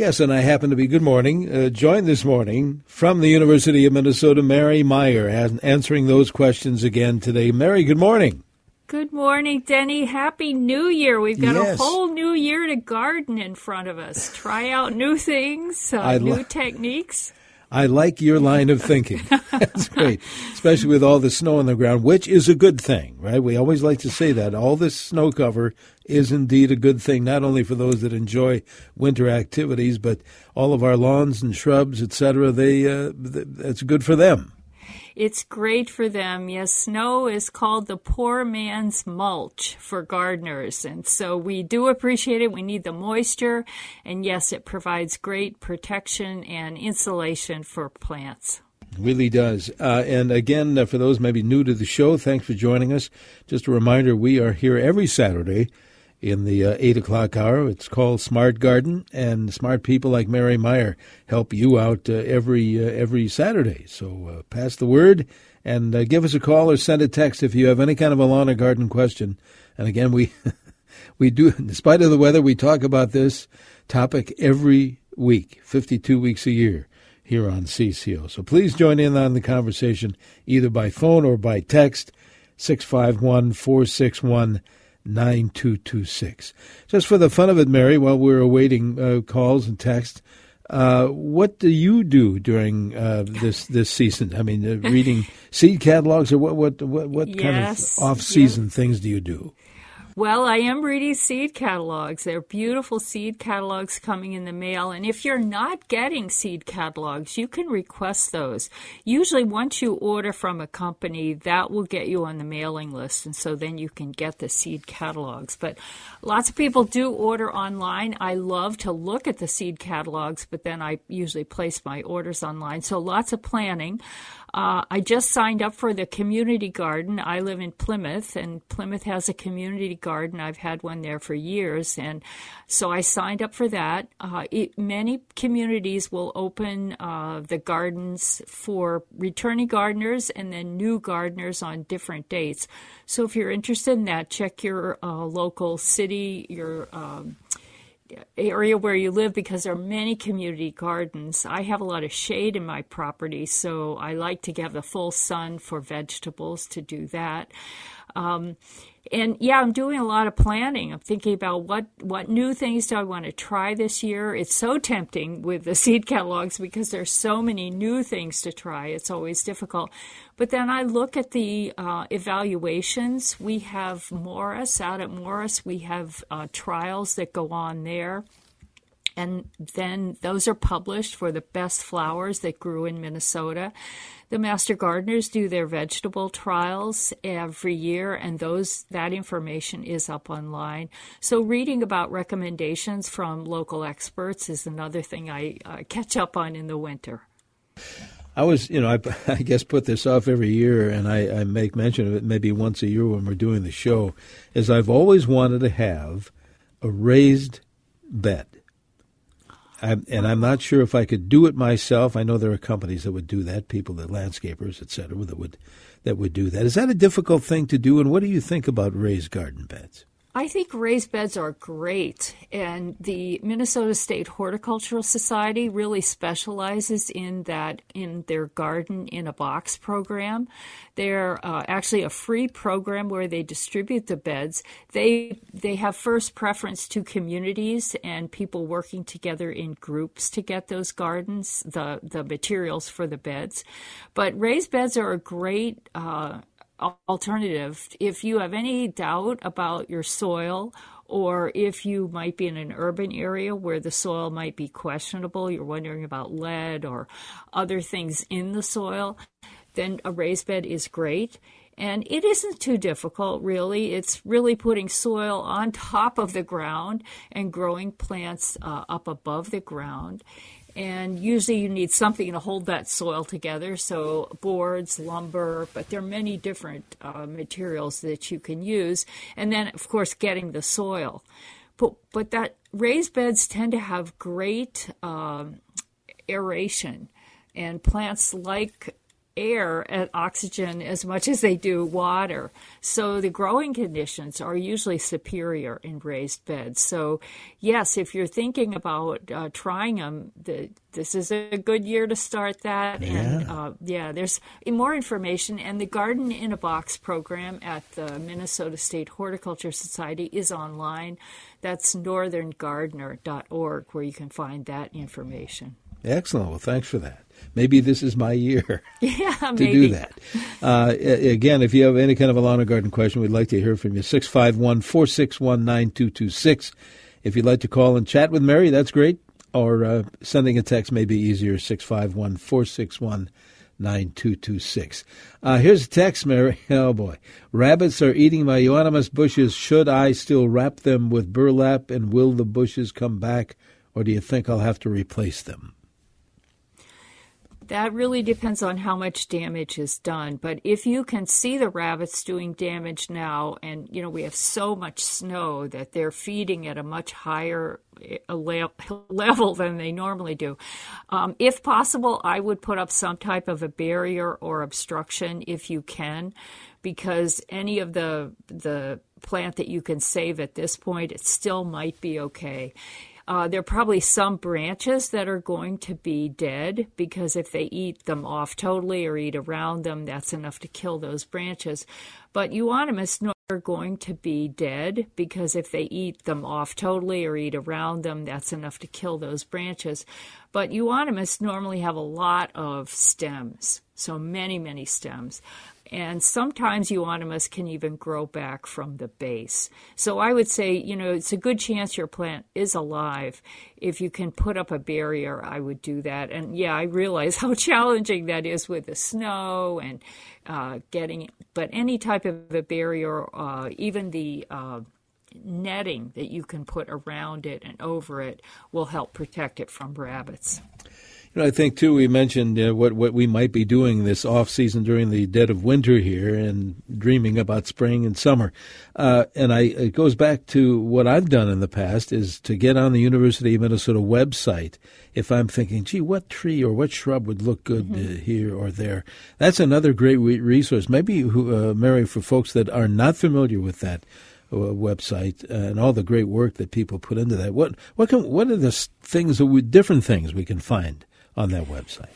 Yes, and I happen to be, good morning, uh, joined this morning from the University of Minnesota, Mary Meyer, answering those questions again today. Mary, good morning. Good morning, Denny. Happy New Year. We've got yes. a whole new year to garden in front of us. Try out new things, uh, new techniques. I like your line of thinking. That's great, especially with all the snow on the ground, which is a good thing, right? We always like to say that. All this snow cover is indeed a good thing, not only for those that enjoy winter activities, but all of our lawns and shrubs, etc. They uh, that's good for them. It's great for them. Yes, snow is called the poor man's mulch for gardeners. And so we do appreciate it. We need the moisture. And yes, it provides great protection and insulation for plants really does. Uh, and again, uh, for those maybe new to the show, thanks for joining us. Just a reminder, we are here every Saturday in the uh, 8 o'clock hour. It's called Smart Garden, and smart people like Mary Meyer help you out uh, every uh, every Saturday. So uh, pass the word and uh, give us a call or send a text if you have any kind of a lawn or garden question. And again, we we do, in spite of the weather, we talk about this topic every week, 52 weeks a year here on CCO. So please join in on the conversation either by phone or by text, 651 461 9226. Just for the fun of it, Mary, while we're awaiting uh, calls and texts, uh, what do you do during uh, this this season? I mean, uh, reading seed catalogs, or what what what, what yes, kind of off season yes. things do you do? Well, I am reading seed catalogs. They're beautiful seed catalogs coming in the mail. And if you're not getting seed catalogs, you can request those. Usually, once you order from a company, that will get you on the mailing list. And so then you can get the seed catalogs. But lots of people do order online. I love to look at the seed catalogs, but then I usually place my orders online. So lots of planning. Uh, I just signed up for the community garden. I live in Plymouth, and Plymouth has a community garden. I've had one there for years, and so I signed up for that. Uh, it, many communities will open uh, the gardens for returning gardeners and then new gardeners on different dates. So if you're interested in that, check your uh, local city, your um, area where you live because there are many community gardens. I have a lot of shade in my property, so I like to have the full sun for vegetables to do that. Um, and yeah, I'm doing a lot of planning. I'm thinking about what what new things do I want to try this year. It's so tempting with the seed catalogs because there's so many new things to try. It's always difficult. But then I look at the uh, evaluations. We have Morris out at Morris. We have uh, trials that go on there and then those are published for the best flowers that grew in Minnesota. The master gardeners do their vegetable trials every year, and those that information is up online. So, reading about recommendations from local experts is another thing I uh, catch up on in the winter. I was, you know, I, I, guess put this off every year, and I, I make mention of it maybe once a year when we're doing the show. Is I've always wanted to have a raised bed I'm, and I'm not sure if I could do it myself. I know there are companies that would do that, people that landscapers, et cetera, that would that would do that. Is that a difficult thing to do? And what do you think about raised garden beds? I think raised beds are great, and the Minnesota State Horticultural Society really specializes in that in their garden in a box program. They're uh, actually a free program where they distribute the beds. They they have first preference to communities and people working together in groups to get those gardens, the the materials for the beds. But raised beds are a great uh, alternative. If you have any doubt about your soil, or if you might be in an urban area where the soil might be questionable, you're wondering about lead or other things in the soil, then a raised bed is great. And it isn't too difficult, really. It's really putting soil on top of the ground and growing plants uh, up above the ground and usually you need something to hold that soil together. So boards lumber but there are many different uh, materials that you can use. And then of course getting the soil. But but that raised beds tend to have great um, aeration. And plants like air and oxygen as much as they do water. So the growing conditions are usually superior in raised beds. So, yes, if you're thinking about uh, trying them, the, this is a good year to start that. Yeah. And uh, yeah, there's more information. And the Garden in a Box program at the Minnesota State Horticulture Society is online. That's northerngardener.org where you can find that information. Excellent. Well, thanks for that maybe this is my year yeah, to maybe. do that. Uh, again, if you have any kind of a lawn or garden question, we'd like to hear from you. 651 461 9226. If you'd like to call and chat with Mary, that's great. Or uh, sending a text may be easier 651 461 9226. Uh, here's a text, Mary. Oh boy. Rabbits are eating my euonymus bushes. Should I still wrap them with burlap and will the bushes come back or do you think I'll have to replace them? That really depends on how much damage is done. But if you can see the rabbits doing damage now, and you know we have so much snow that they're feeding at a much higher eh, level than they normally do. Um, if possible, I would put up some type of a barrier or obstruction if you can, because any of the the plant that you can save at this point, it still might be okay. Uh, there are probably some branches that are going to be dead because if they eat them off totally or eat around them, that's enough to kill those branches. But euonymus are going to be dead because if they eat them off totally or eat around them, that's enough to kill those branches. But euonymus normally have a lot of stems, so many, many stems and sometimes euonymus can even grow back from the base. So I would say, you know, it's a good chance your plant is alive. If you can put up a barrier, I would do that. And yeah, I realize how challenging that is with the snow and uh, getting, but any type of a barrier, uh, even the uh, netting that you can put around it and over it will help protect it from rabbits. You know, I think too. We mentioned uh, what what we might be doing this off season during the dead of winter here, and dreaming about spring and summer. Uh, and I it goes back to what I've done in the past is to get on the University of Minnesota website. If I'm thinking, gee, what tree or what shrub would look good mm-hmm. uh, here or there, that's another great re- resource. Maybe, uh, Mary, for folks that are not familiar with that uh, website and all the great work that people put into that. What what can what are the things that we, different things we can find on that website.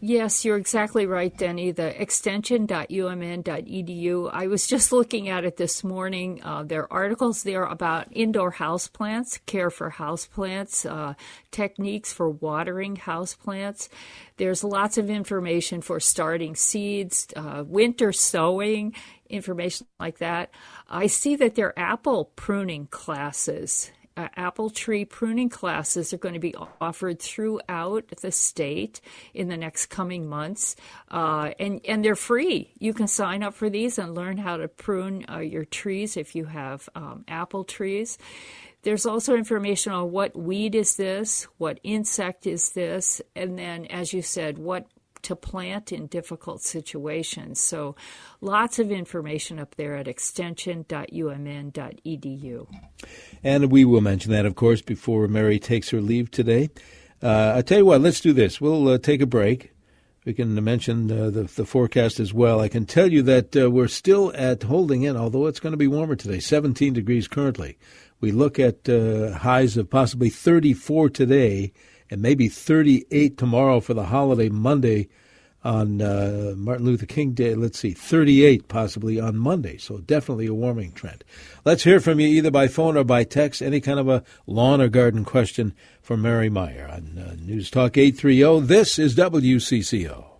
Yes, you're exactly right, Denny. The extension.umn.edu. I was just looking at it this morning. Uh, there are articles there about indoor houseplants, care for houseplants, uh, techniques for watering houseplants. There's lots of information for starting seeds, uh, winter sowing, information like that. I see that there are apple pruning classes uh, apple tree pruning classes are going to be offered throughout the state in the next coming months, uh, and and they're free. You can sign up for these and learn how to prune uh, your trees if you have um, apple trees. There's also information on what weed is this, what insect is this, and then, as you said, what to plant in difficult situations. So lots of information up there at extension.umn.edu. And we will mention that, of course, before Mary takes her leave today. Uh, I tell you what, let's do this. We'll uh, take a break. we can mention uh, the, the forecast as well. I can tell you that uh, we're still at holding in, although it's going to be warmer today, 17 degrees currently. We look at uh, highs of possibly 34 today and maybe 38 tomorrow for the holiday Monday on uh, Martin Luther King Day. Let's see, 38 possibly on Monday. So definitely a warming trend. Let's hear from you either by phone or by text. Any kind of a lawn or garden question for Mary Meyer on uh, News Talk 830. This is WCCO.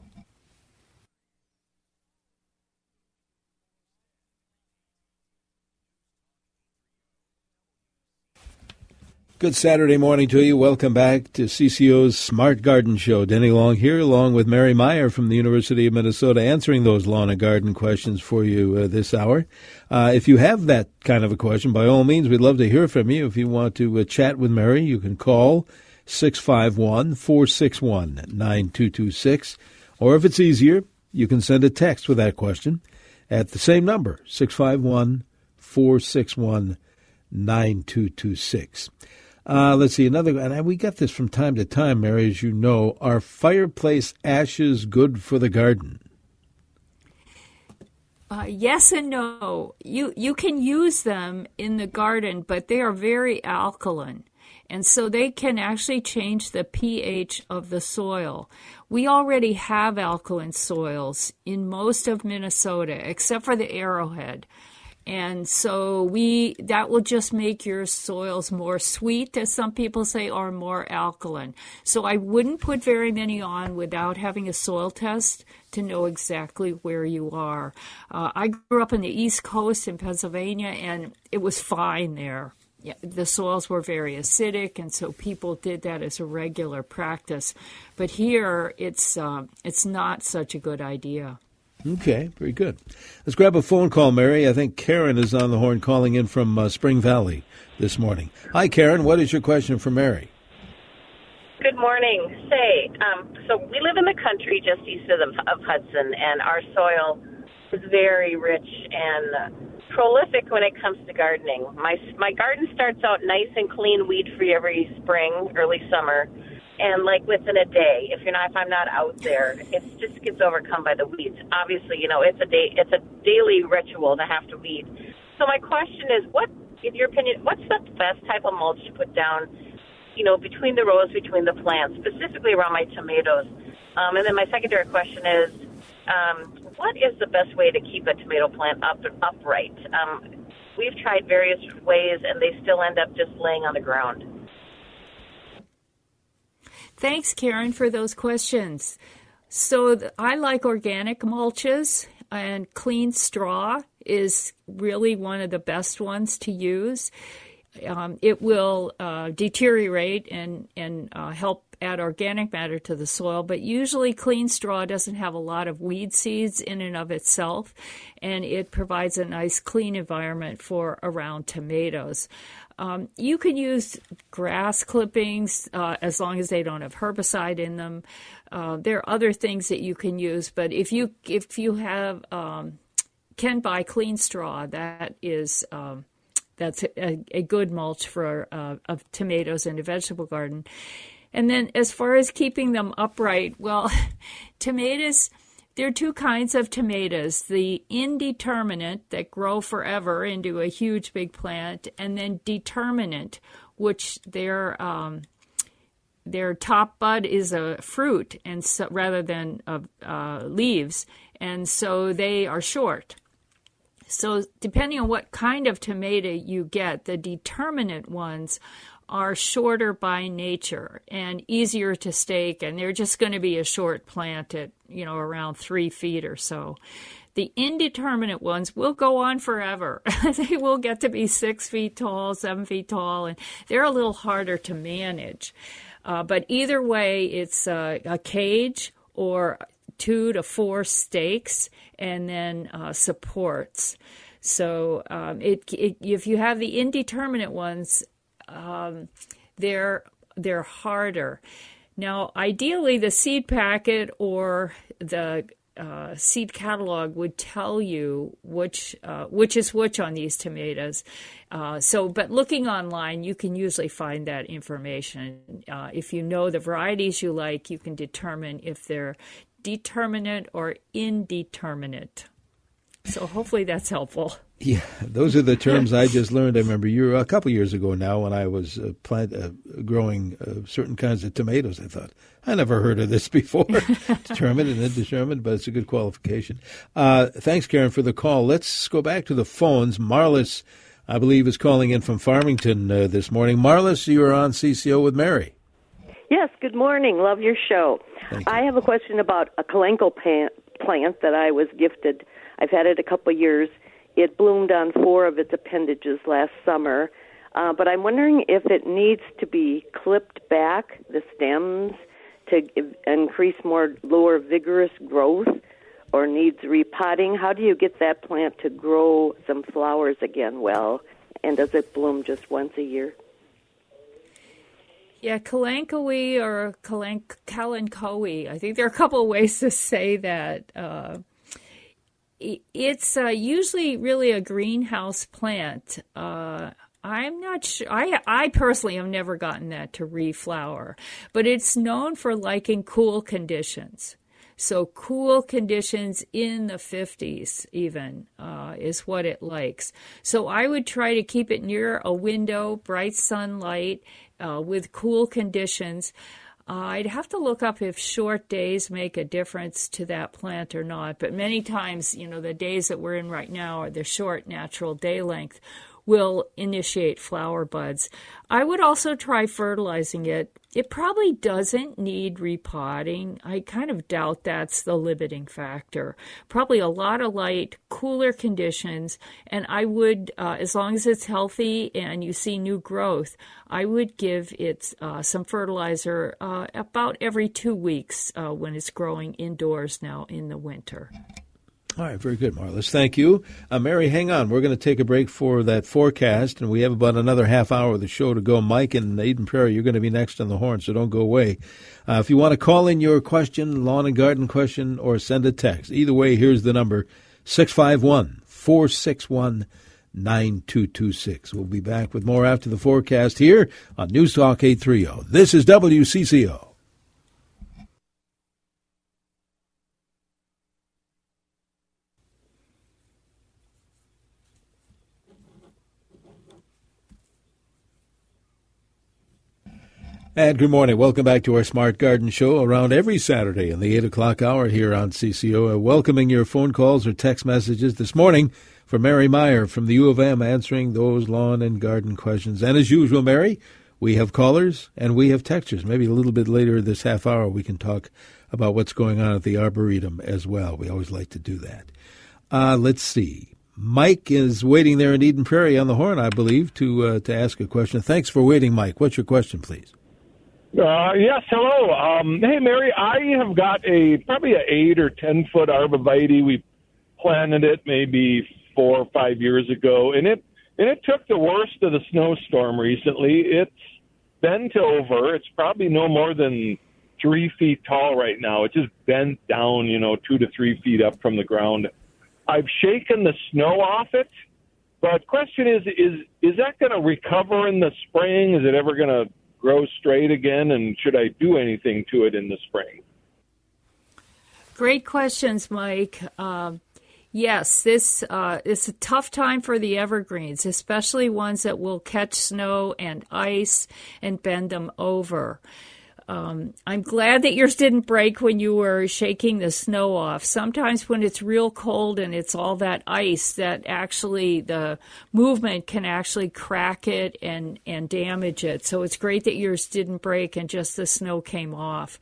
Good Saturday morning to you. Welcome back to CCO's Smart Garden Show. Denny Long here, along with Mary Meyer from the University of Minnesota, answering those lawn and garden questions for you uh, this hour. Uh, if you have that kind of a question, by all means, we'd love to hear from you. If you want to uh, chat with Mary, you can call 651 461 9226. Or if it's easier, you can send a text with that question at the same number, 651 461 9226. Uh, let's see another, and we get this from time to time, Mary, as you know. Are fireplace ashes good for the garden? Uh, yes and no. You you can use them in the garden, but they are very alkaline, and so they can actually change the pH of the soil. We already have alkaline soils in most of Minnesota, except for the Arrowhead. And so we that will just make your soils more sweet, as some people say, or more alkaline. So I wouldn't put very many on without having a soil test to know exactly where you are. Uh, I grew up on the East Coast in Pennsylvania, and it was fine there. Yeah, the soils were very acidic, and so people did that as a regular practice. But here, it's uh, it's not such a good idea. Okay, very good. Let's grab a phone call, Mary. I think Karen is on the horn calling in from uh, Spring Valley this morning. Hi, Karen. What is your question for Mary? Good morning. Say, um, so we live in the country just east of, the, of Hudson, and our soil is very rich and prolific when it comes to gardening. My my garden starts out nice and clean, weed free every spring, early summer and like within a day if you're not if i'm not out there it just gets overcome by the weeds. Obviously you know it's a day it's a daily ritual to have to weed. So my question is what in your opinion what's the best type of mulch to put down you know between the rows between the plants specifically around my tomatoes? Um, and then my secondary question is um, what is the best way to keep a tomato plant up upright? Um, we've tried various ways and they still end up just laying on the ground Thanks, Karen, for those questions. So I like organic mulches, and clean straw is really one of the best ones to use. Um, it will uh, deteriorate and and uh, help add organic matter to the soil, but usually clean straw doesn't have a lot of weed seeds in and of itself, and it provides a nice clean environment for around tomatoes. Um, you can use grass clippings uh, as long as they don't have herbicide in them. Uh, there are other things that you can use, but if you if you have um, can buy clean straw, that is um, that's a, a, good mulch for uh, of tomatoes in a vegetable garden. And then as far as keeping them upright, well, tomatoes there are two kinds of tomatoes the indeterminate that grow forever into a huge big plant, and then determinate, which their um, their top bud is a fruit and so, rather than uh, leaves, and so they are short. So, depending on what kind of tomato you get, the determinate ones are shorter by nature and easier to stake, and they're just going to be a short plant at, you know, around three feet or so. The indeterminate ones will go on forever. they will get to be six feet tall, seven feet tall, and they're a little harder to manage. Uh, but either way, it's a cage or two to four stakes and then uh, supports. So um, it, it, if you have the indeterminate ones, um, they're they're harder. Now, ideally, the seed packet or the uh, seed catalog would tell you which uh, which is which on these tomatoes. Uh, so, but looking online, you can usually find that information. Uh, if you know the varieties you like, you can determine if they're determinate or indeterminate. So hopefully that's helpful. Yeah, those are the terms I just learned. I remember you a couple years ago now when I was uh, plant uh, growing uh, certain kinds of tomatoes. I thought I never heard of this before. determined and indeterminate, but it's a good qualification. Uh, thanks, Karen, for the call. Let's go back to the phones. Marlis, I believe, is calling in from Farmington uh, this morning. Marlis, you are on CCO with Mary. Yes, good morning. Love your show. I have a question about a kalanchoe plant that I was gifted. I've had it a couple of years. It bloomed on four of its appendages last summer, uh, but I'm wondering if it needs to be clipped back, the stems, to increase more lower vigorous growth, or needs repotting. How do you get that plant to grow some flowers again well? And does it bloom just once a year? Yeah, kalanchoe or kalank-. I think there are a couple ways to say that. Uh, it's uh, usually really a greenhouse plant. Uh, I'm not sure. I I personally have never gotten that to reflower, but it's known for liking cool conditions. So cool conditions in the 50s even uh, is what it likes. So I would try to keep it near a window, bright sunlight, uh, with cool conditions. I'd have to look up if short days make a difference to that plant or not. But many times, you know, the days that we're in right now are the short natural day length will initiate flower buds. I would also try fertilizing it. It probably doesn't need repotting. I kind of doubt that's the limiting factor. Probably a lot of light, cooler conditions, and I would, uh, as long as it's healthy and you see new growth, I would give it uh, some fertilizer uh, about every two weeks uh, when it's growing indoors now in the winter. All right, very good, Marlis. Thank you. Uh, Mary, hang on. We're going to take a break for that forecast, and we have about another half hour of the show to go. Mike and Eden Prairie, you're going to be next on the horn, so don't go away. Uh, if you want to call in your question, lawn and garden question, or send a text, either way, here's the number 651 461 9226. We'll be back with more after the forecast here on News Talk 830. This is WCCO. And good morning. Welcome back to our Smart Garden Show around every Saturday in the 8 o'clock hour here on CCO. Uh, welcoming your phone calls or text messages this morning for Mary Meyer from the U of M answering those lawn and garden questions. And as usual, Mary, we have callers and we have textures. Maybe a little bit later this half hour we can talk about what's going on at the Arboretum as well. We always like to do that. Uh, let's see. Mike is waiting there in Eden Prairie on the horn, I believe, to uh, to ask a question. Thanks for waiting, Mike. What's your question, please? Uh, yes, hello. Um, hey, Mary, I have got a probably an eight or ten foot arborvitae. We planted it maybe four or five years ago, and it and it took the worst of the snowstorm recently. It's bent over. It's probably no more than three feet tall right now. It just bent down, you know, two to three feet up from the ground. I've shaken the snow off it, but question is, is is that going to recover in the spring? Is it ever going to grow straight again, and should I do anything to it in the spring? Great questions, Mike. Uh, yes, this uh, it's a tough time for the evergreens, especially ones that will catch snow and ice and bend them over. Um, I'm glad that yours didn't break when you were shaking the snow off. Sometimes when it's real cold and it's all that ice, that actually the movement can actually crack it and, and damage it. So it's great that yours didn't break and just the snow came off.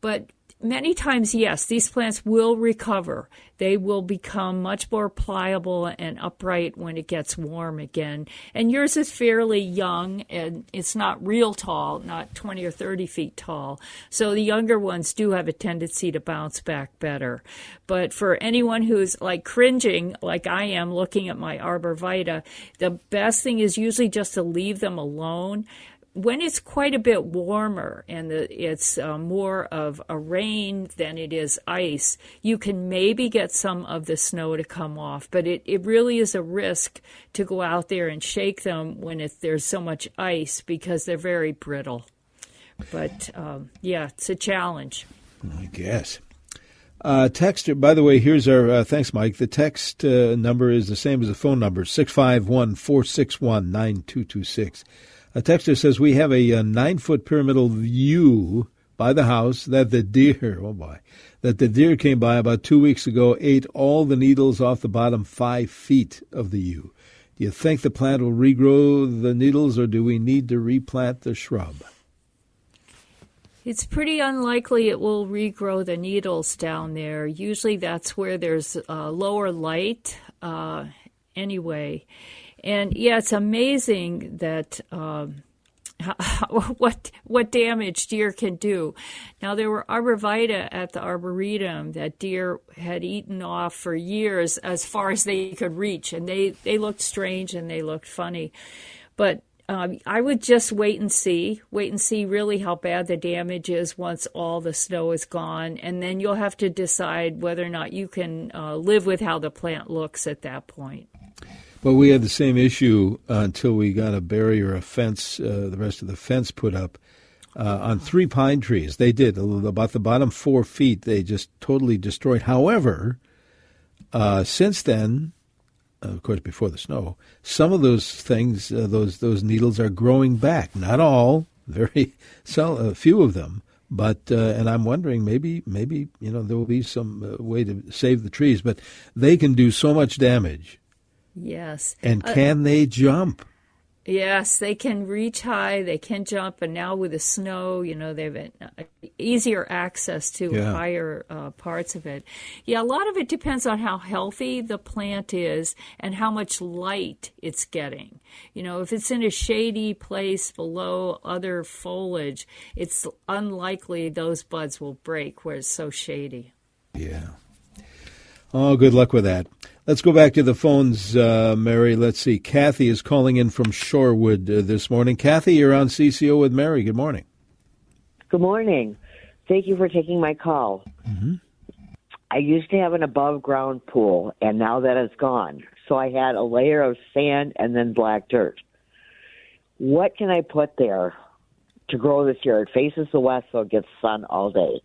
But many times, yes, these plants will recover. They will become much more pliable and upright when it gets warm again. And yours is fairly young and it's not real tall, not 20 or 30 feet tall. So the younger ones do have a tendency to bounce back better. But for anyone who's like cringing, like I am looking at my arborvitae, the best thing is usually just to leave them alone when it's quite a bit warmer and it's uh, more of a rain than it is ice, you can maybe get some of the snow to come off. But it, it really is a risk to go out there and shake them when it, there's so much ice because they're very brittle. But um, yeah, it's a challenge. I guess. Uh, text, by the way, here's our, uh, thanks, Mike. The text uh, number is the same as the phone number, 651 461 9226. A texter says, We have a, a nine foot pyramidal yew by the house that the deer, oh boy, that the deer came by about two weeks ago, ate all the needles off the bottom five feet of the yew. Do you think the plant will regrow the needles or do we need to replant the shrub? It's pretty unlikely it will regrow the needles down there. Usually that's where there's uh, lower light uh, anyway. And yeah, it's amazing that. Um, what what damage deer can do. Now there were arborvitae at the arboretum that deer had eaten off for years as far as they could reach, and they they looked strange and they looked funny, but um, I would just wait and see, wait and see really how bad the damage is once all the snow is gone, and then you'll have to decide whether or not you can uh, live with how the plant looks at that point. Well, we had the same issue uh, until we got a barrier, a fence, uh, the rest of the fence put up uh, on three pine trees. They did about the bottom four feet. They just totally destroyed. However, uh, since then, uh, of course, before the snow, some of those things, uh, those those needles are growing back. Not all, very so a few of them. But uh, and I'm wondering maybe maybe you know there will be some uh, way to save the trees, but they can do so much damage. Yes. And uh, can they jump? Yes, they can reach high, they can jump, and now with the snow, you know, they've uh, easier access to yeah. higher uh, parts of it. Yeah, a lot of it depends on how healthy the plant is and how much light it's getting. You know, if it's in a shady place below other foliage, it's unlikely those buds will break where it's so shady. Yeah. Oh, good luck with that. Let's go back to the phones, uh, Mary. Let's see. Kathy is calling in from Shorewood uh, this morning. Kathy, you're on CCO with Mary. Good morning. Good morning. Thank you for taking my call. Mm-hmm. I used to have an above ground pool, and now that is gone. So I had a layer of sand and then black dirt. What can I put there to grow this year? It faces the west, so it gets sun all day.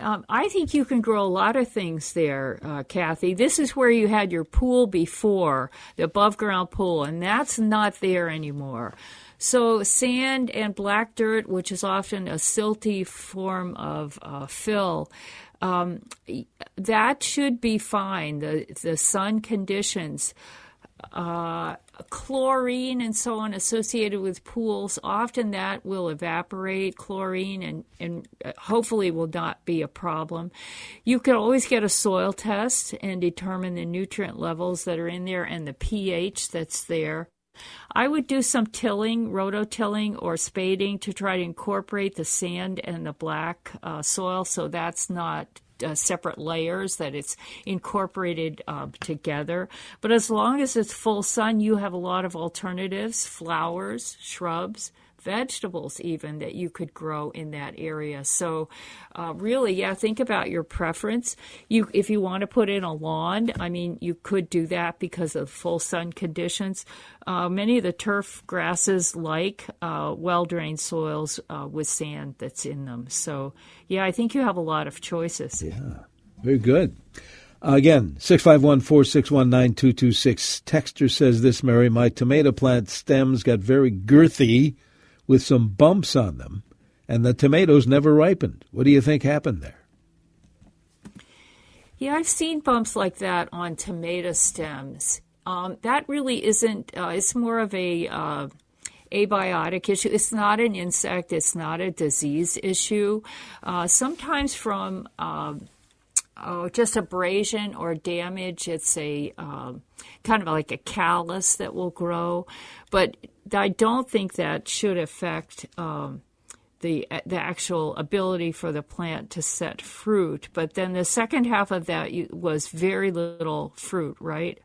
Um, I think you can grow a lot of things there, uh, Kathy. This is where you had your pool before, the above ground pool, and that's not there anymore. So, sand and black dirt, which is often a silty form of uh, fill, um, that should be fine. The, the sun conditions. Uh, chlorine and so on associated with pools, often that will evaporate chlorine and, and hopefully will not be a problem. You can always get a soil test and determine the nutrient levels that are in there and the pH that's there. I would do some tilling, rototilling, or spading to try to incorporate the sand and the black uh, soil so that's not uh, separate layers, that it's incorporated uh, together. But as long as it's full sun, you have a lot of alternatives flowers, shrubs, vegetables even that you could grow in that area. So, uh, really, yeah, think about your preference. You, if you want to put in a lawn, I mean, you could do that because of full sun conditions. Uh, many of the turf grasses like uh, well drained soils uh, with sand that's in them. So, yeah, I think you have a lot of choices. Yeah, very good. Again, 651 461 9226. Texter says this, Mary. My tomato plant stems got very girthy with some bumps on them, and the tomatoes never ripened. What do you think happened there? Yeah, I've seen bumps like that on tomato stems. Um, that really isn't, uh, it's more of a uh, abiotic issue. It's not an insect, it's not a disease issue. Uh, sometimes from um, oh, just abrasion or damage, it's a um, kind of like a callus that will grow. But I don't think that should affect um, the the actual ability for the plant to set fruit. But then the second half of that was very little fruit, right?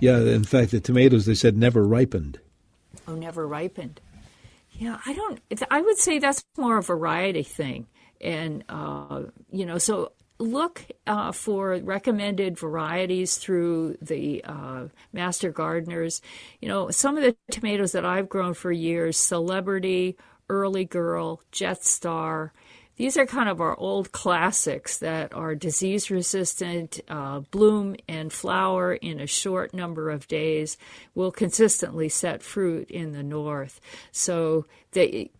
Yeah, in fact, the tomatoes they said never ripened. Oh, never ripened. Yeah, I don't. I would say that's more a variety thing, and uh, you know, so look uh, for recommended varieties through the uh, master gardeners. You know, some of the tomatoes that I've grown for years, Celebrity, Early Girl, Jet Star. These are kind of our old classics that are disease resistant, uh, bloom and flower in a short number of days, will consistently set fruit in the north. So they,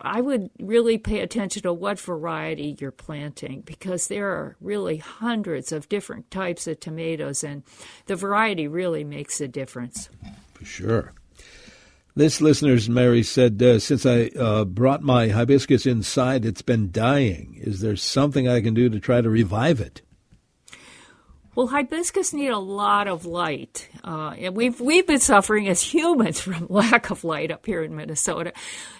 I would really pay attention to what variety you're planting because there are really hundreds of different types of tomatoes, and the variety really makes a difference. For sure. This listener's Mary said, uh, since I uh, brought my hibiscus inside, it's been dying. Is there something I can do to try to revive it? Well, hibiscus need a lot of light, uh, and we've we've been suffering as humans from lack of light up here in Minnesota,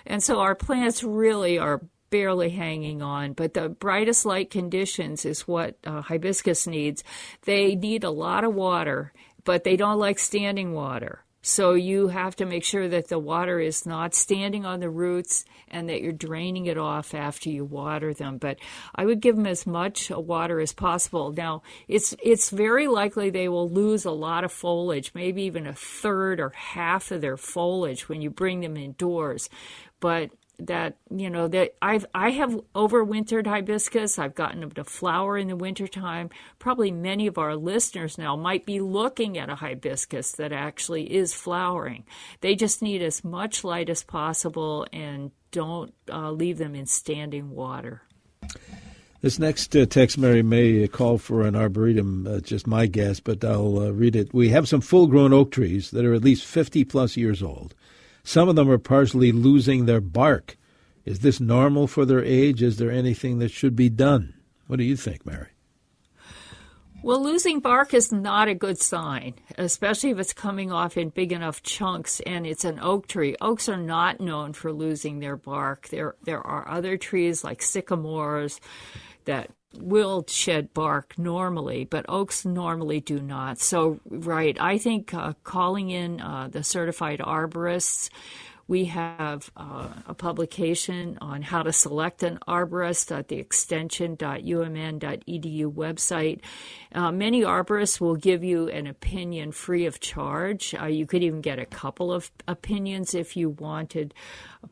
and so our plants really are barely hanging on. But the brightest light conditions is what uh, hibiscus needs. They need a lot of water, but they don't like standing water. So you have to make sure that the water is not standing on the roots and that you're draining it off after you water them. But I would give them as much uh, water as possible. Now, it's it's very likely they will lose a lot of foliage, maybe even a third or half of their foliage when you bring them indoors. But that you know that I've I have overwintered hibiscus. I've gotten them to flower in the wintertime. Probably many of our listeners now might be looking at a hibiscus that actually is flowering. They just need as much light as possible and don't uh, leave them in standing water. This next uh, text, Mary, may call for an arboretum, uh, just my guess, but I'll uh, read it. We have some full grown oak trees that are at least 50 plus years old. Some of them are partially losing their bark. Is this normal for their age? Is there anything that should be done? What do you think, Mary? Well, losing bark is not a good sign, especially if it's coming off in big enough chunks and it's an oak tree. Oaks are not known for losing their bark. There, there are other trees like sycamores that will shed bark normally, but oaks normally do not. So, right, I think uh, calling in uh, the certified arborists. We have uh, a publication on how to select an arborist at the extension.umn.edu website. Uh, many arborists will give you an opinion free of charge. Uh, you could even get a couple of opinions if you wanted.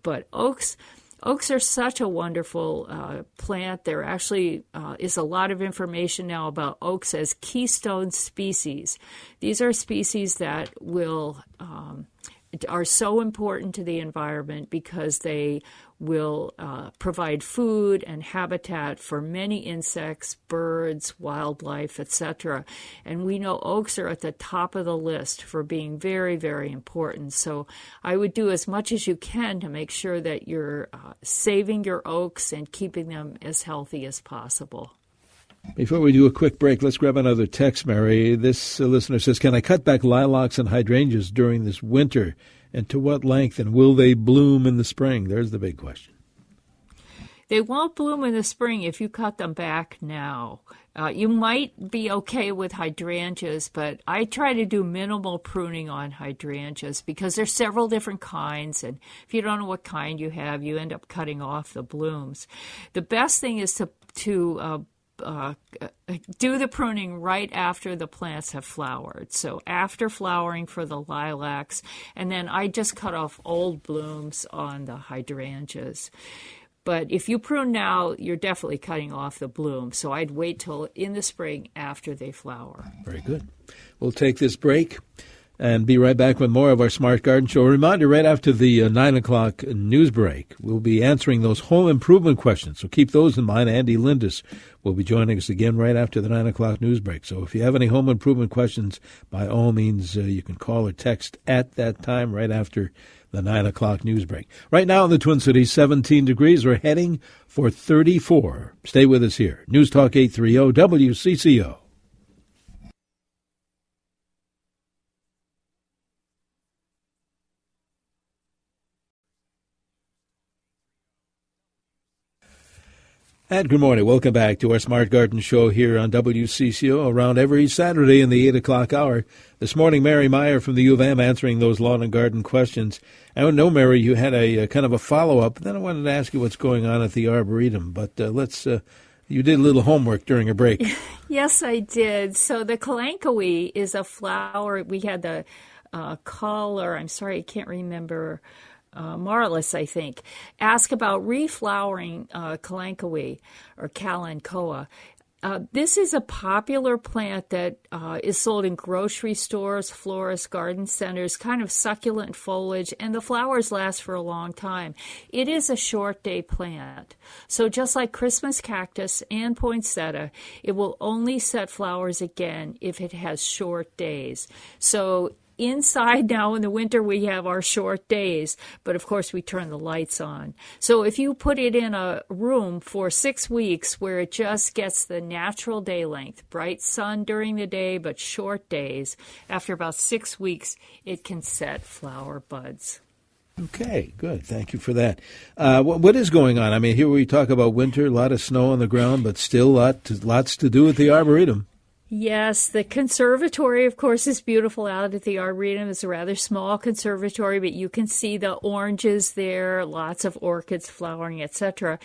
But oaks, Oaks are such a wonderful uh, plant. There actually uh, is a lot of information now about oaks as keystone species. These are species that will um, are so important to the environment because they will uh, provide food and habitat for many insects, birds, wildlife, etc. And we know oaks are at the top of the list for being very, very important. So I would do as much as you can to make sure that you're uh, saving your oaks and keeping them as healthy as possible. Before we do a quick break, let's grab another text, Mary. This uh, listener says, Can I cut back lilacs and hydrangeas during this winter? And to what length? And will they bloom in the spring? There's the big question. They won't bloom in the spring if you cut them back now. Uh, you might be okay with hydrangeas, but I try to do minimal pruning on hydrangeas because there's several different kinds, and if you don't know what kind you have, you end up cutting off the blooms. The best thing is to to uh, uh, do the pruning right after the plants have flowered. So after flowering for the lilacs, and then I just cut off old blooms on the hydrangeas. But if you prune now, you're definitely cutting off the bloom. So I'd wait till in the spring after they flower. Very good. We'll take this break and be right back with more of our Smart Garden Show. A reminder right after the uh, 9 o'clock news break, we'll be answering those home improvement questions. So keep those in mind. Andy Lindus will be joining us again right after the 9 o'clock news break. So if you have any home improvement questions, by all means, uh, you can call or text at that time right after the 9 o'clock news break. Right now in the Twin Cities, 17 degrees. We're heading for 34. Stay with us here. News Talk 830 WCCO. And good morning. Welcome back to our Smart Garden Show here on WCCO around every Saturday in the 8 o'clock hour. This morning, Mary Meyer from the U of M answering those lawn and garden questions. I know, Mary, you had a, a kind of a follow up. Then I wanted to ask you what's going on at the Arboretum, but uh, let's. Uh, you did a little homework during a break. yes, I did. So the kalanchoe is a flower. We had the uh. I'm sorry, I can't remember uh, Marlis, I think, ask about reflowering uh, kalanchoe or kalanchoe. Uh, this is a popular plant that uh, is sold in grocery stores, florists, garden centers, kind of succulent foliage, and the flowers last for a long time. It is a short day plant. So, just like Christmas cactus and poinsettia, it will only set flowers again if it has short days. So, inside now in the winter we have our short days but of course we turn the lights on so if you put it in a room for six weeks where it just gets the natural day length bright sun during the day but short days after about six weeks it can set flower buds Okay, good. Thank you for that. Uh, what, what is going on? I mean, here we talk about winter, a lot of snow on the ground, but still lot to, lots to do with the arboretum. Yes, the conservatory, of course, is beautiful out at the Arboretum. It's a rather small conservatory, but you can see the oranges there, lots of orchids flowering, etc.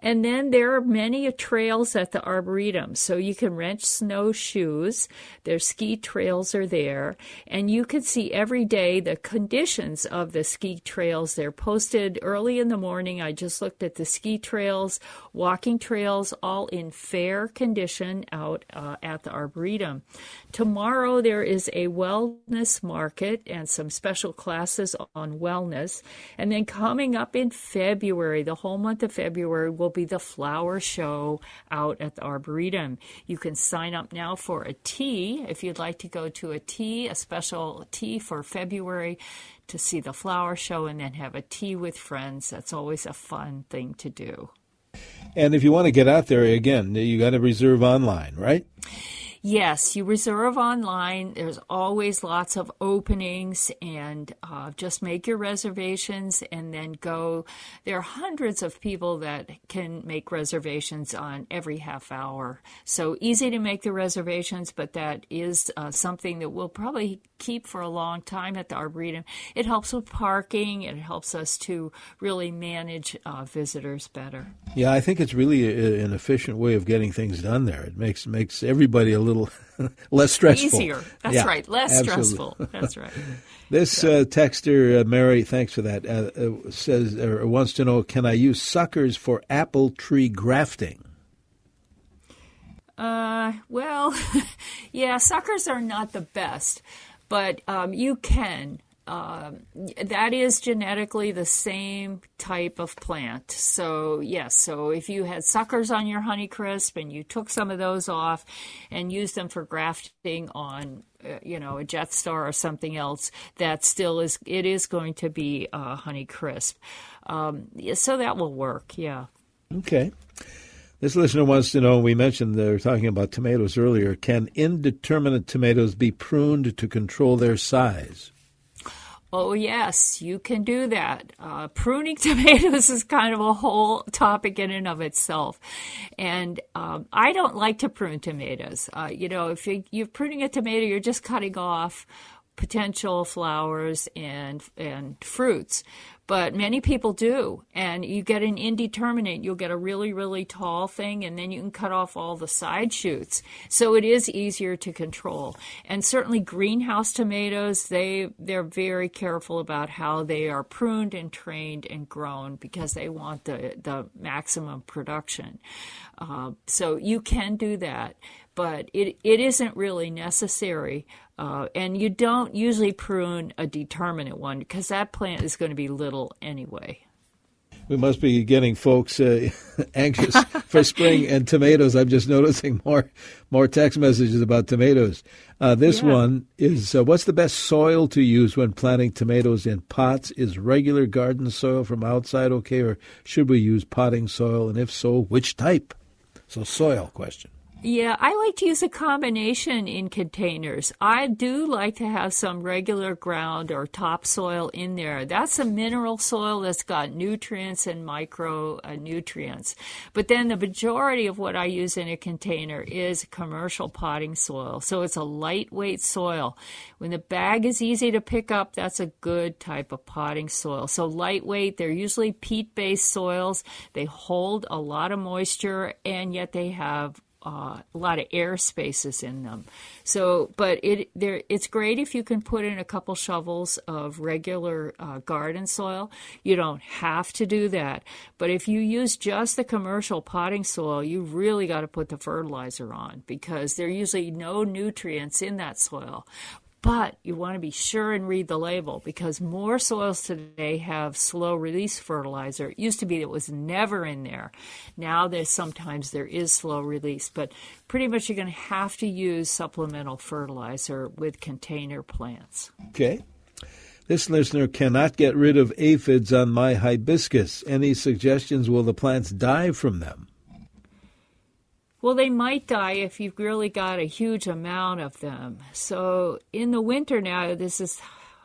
And then there are many trails at the Arboretum, so you can rent snowshoes. Their ski trails are there, and you can see every day the conditions of the ski trails. They're posted early in the morning. I just looked at the ski trails, walking trails, all in fair condition out uh, at the Arboretum. Arboretum. Tomorrow there is a wellness market and some special classes on wellness. And then coming up in February, the whole month of February, will be the flower show out at the Arboretum. You can sign up now for a tea if you'd like to go to a tea, a special tea for February to see the flower show and then have a tea with friends. That's always a fun thing to do. And if you want to get out there again, you got to reserve online, right? Yes, you reserve online. There's always lots of openings, and uh, just make your reservations and then go. There are hundreds of people that can make reservations on every half hour. So easy to make the reservations, but that is uh, something that we'll probably keep for a long time at the Arboretum. It helps with parking, it helps us to really manage uh, visitors better. Yeah, I think it's really a, an efficient way of getting things done there. It makes makes everybody a little less stressful. Easier. That's yeah, right. Less absolutely. stressful. That's right. this uh, texter, uh, Mary, thanks for that, uh, uh says or wants to know can I use suckers for apple tree grafting? Uh, well, yeah, suckers are not the best, but um, you can. Um, that is genetically the same type of plant. So, yes, so if you had suckers on your Honeycrisp and you took some of those off and used them for grafting on, uh, you know, a Zestar or something else, that still is, it is going to be a Honeycrisp. Um, so that will work, yeah. Okay. This listener wants to know we mentioned they were talking about tomatoes earlier. Can indeterminate tomatoes be pruned to control their size? Oh, yes, you can do that. Uh, pruning tomatoes is kind of a whole topic in and of itself. And um, I don't like to prune tomatoes. Uh, you know, if you, you're pruning a tomato, you're just cutting off potential flowers and and fruits but many people do. And you get an indeterminate, you'll get a really, really tall thing, and then you can cut off all the side shoots. So it is easier to control. And certainly greenhouse tomatoes, they they're very careful about how they are pruned and trained and grown because they want the the maximum production. Uh, so you can do that but it, it isn't really necessary. Uh, and you don't usually prune a determinate one because that plant is going to be little anyway. We must be getting folks uh, anxious for spring and tomatoes. I'm just noticing more more text messages about tomatoes. Uh, this yeah. one is uh, What's the best soil to use when planting tomatoes in pots? Is regular garden soil from outside okay, or should we use potting soil? And if so, which type? So, soil question. Yeah, I like to use a combination in containers. I do like to have some regular ground or topsoil in there. That's a mineral soil that's got nutrients and micronutrients. Uh, but then the majority of what I use in a container is commercial potting soil. So it's a lightweight soil. When the bag is easy to pick up, that's a good type of potting soil. So lightweight, they're usually peat based soils. They hold a lot of moisture and yet they have uh, a lot of air spaces in them. So, but it there it's great if you can put in a couple shovels of regular uh, garden soil. You don't have to do that, but if you use just the commercial potting soil, you really got to put the fertilizer on because there are usually no nutrients in that soil. But you want to be sure and read the label because more soils today have slow release fertilizer. It used to be it was never in there. Now there's sometimes there is slow release, but pretty much you're going to have to use supplemental fertilizer with container plants. Okay. This listener cannot get rid of aphids on my hibiscus. Any suggestions? Will the plants die from them? Well, they might die if you've really got a huge amount of them. So in the winter now, this is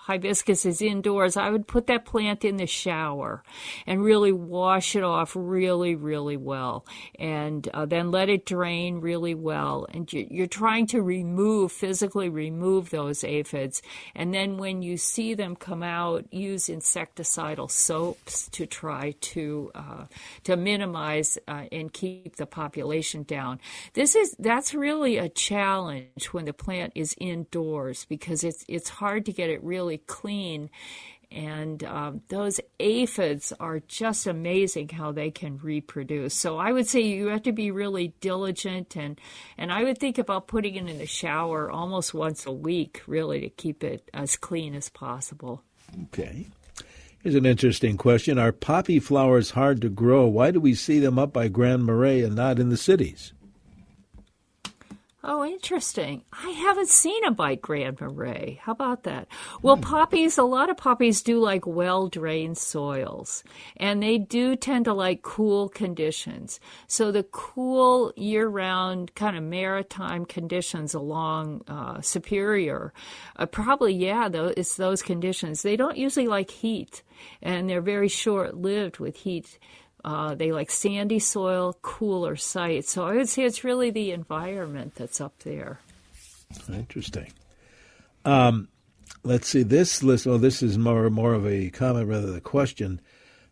hibiscus is indoors, I would put that plant in the shower and really wash it off really, really well. And uh, then let it drain really well. And you're trying to remove, physically remove those aphids. And then when you see them come out, use insecticidal soaps to try to, uh, to minimize uh, and keep the population down. This is, that's really a challenge when the plant is indoors because it's, it's hard to get it really clean. And um, those aphids are just amazing how they can reproduce. So I would say you have to be really diligent, and and I would think about putting it in the shower almost once a week, really, to keep it as clean as possible. Okay. Here's an interesting question: Are poppy flowers hard to grow? Why do we see them up by Grand Marais and not in the cities? Oh, interesting. I haven't seen a bite Grand Marais. How about that? Well, mm. poppies, a lot of poppies do like well drained soils, and they do tend to like cool conditions. So the cool year round kind of maritime conditions along uh, Superior, uh, probably, yeah, though, it's those conditions. They don't usually like heat, and they're very short lived with heat. Uh, they like sandy soil, cooler sites. So I would say it's really the environment that's up there. Interesting. Um, let's see this list. Oh, this is more more of a comment rather than a question.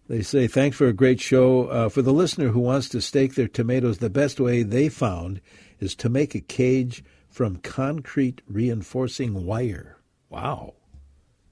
They say thanks for a great show. Uh, for the listener who wants to stake their tomatoes, the best way they found is to make a cage from concrete reinforcing wire. Wow.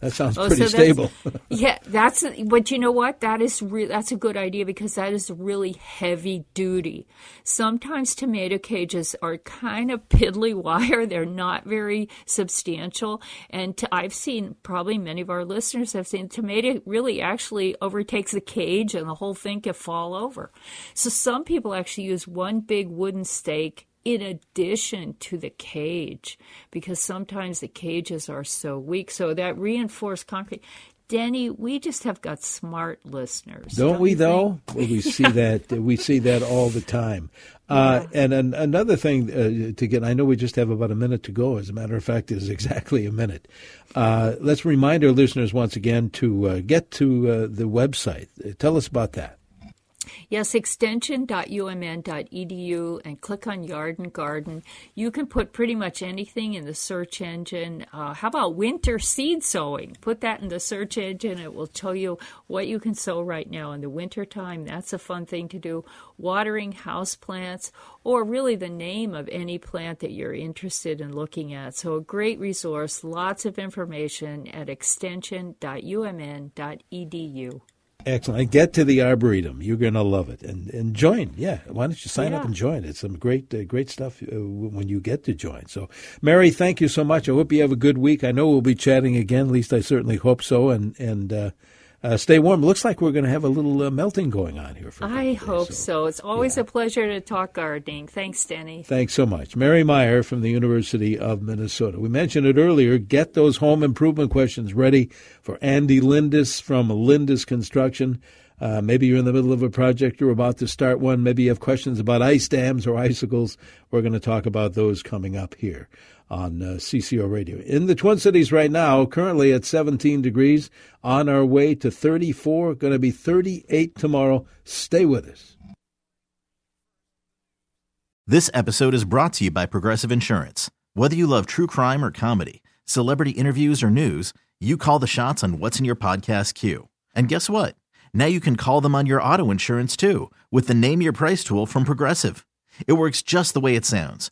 That sounds oh, pretty so stable. yeah, that's but you know what? That is re- that's a good idea because that is really heavy duty. Sometimes tomato cages are kind of piddly wire; they're not very substantial. And to, I've seen probably many of our listeners have seen tomato really actually overtakes the cage, and the whole thing can fall over. So some people actually use one big wooden stake in addition to the cage, because sometimes the cages are so weak. So that reinforced concrete. Denny, we just have got smart listeners. Don't, don't we though? Well, we see that we see that all the time. Uh, and an, another thing uh, to get, I know we just have about a minute to go. As a matter of fact, is exactly a minute. Uh, let's remind our listeners once again to uh, get to uh, the website. Tell us about that. Yes, extension.umn.edu and click on Yard and Garden. You can put pretty much anything in the search engine. Uh, how about winter seed sowing? Put that in the search engine. It will tell you what you can sow right now in the winter time. That's a fun thing to do. Watering house plants or really the name of any plant that you're interested in looking at. So a great resource, lots of information at extension.umn.edu. Excellent. And get to the Arboretum. You're going to love it. And and join. Yeah. Why don't you sign yeah. up and join? It's some great uh, great stuff uh, when you get to join. So, Mary, thank you so much. I hope you have a good week. I know we'll be chatting again. At least I certainly hope so. And and uh, uh, stay warm. Looks like we're going to have a little uh, melting going on here. For I hope so. so. It's always yeah. a pleasure to talk gardening. Thanks, Denny. Thanks so much. Mary Meyer from the University of Minnesota. We mentioned it earlier. Get those home improvement questions ready for Andy Lindus from Lindus Construction. Uh, maybe you're in the middle of a project, you're about to start one. Maybe you have questions about ice dams or icicles. We're going to talk about those coming up here on uh, CCO Radio. In the Twin Cities right now, currently at 17 degrees, on our way to 34, going to be 38 tomorrow. Stay with us. This episode is brought to you by Progressive Insurance. Whether you love true crime or comedy, celebrity interviews or news, you call the shots on what's in your podcast queue. And guess what? Now you can call them on your auto insurance too with the Name Your Price tool from Progressive. It works just the way it sounds.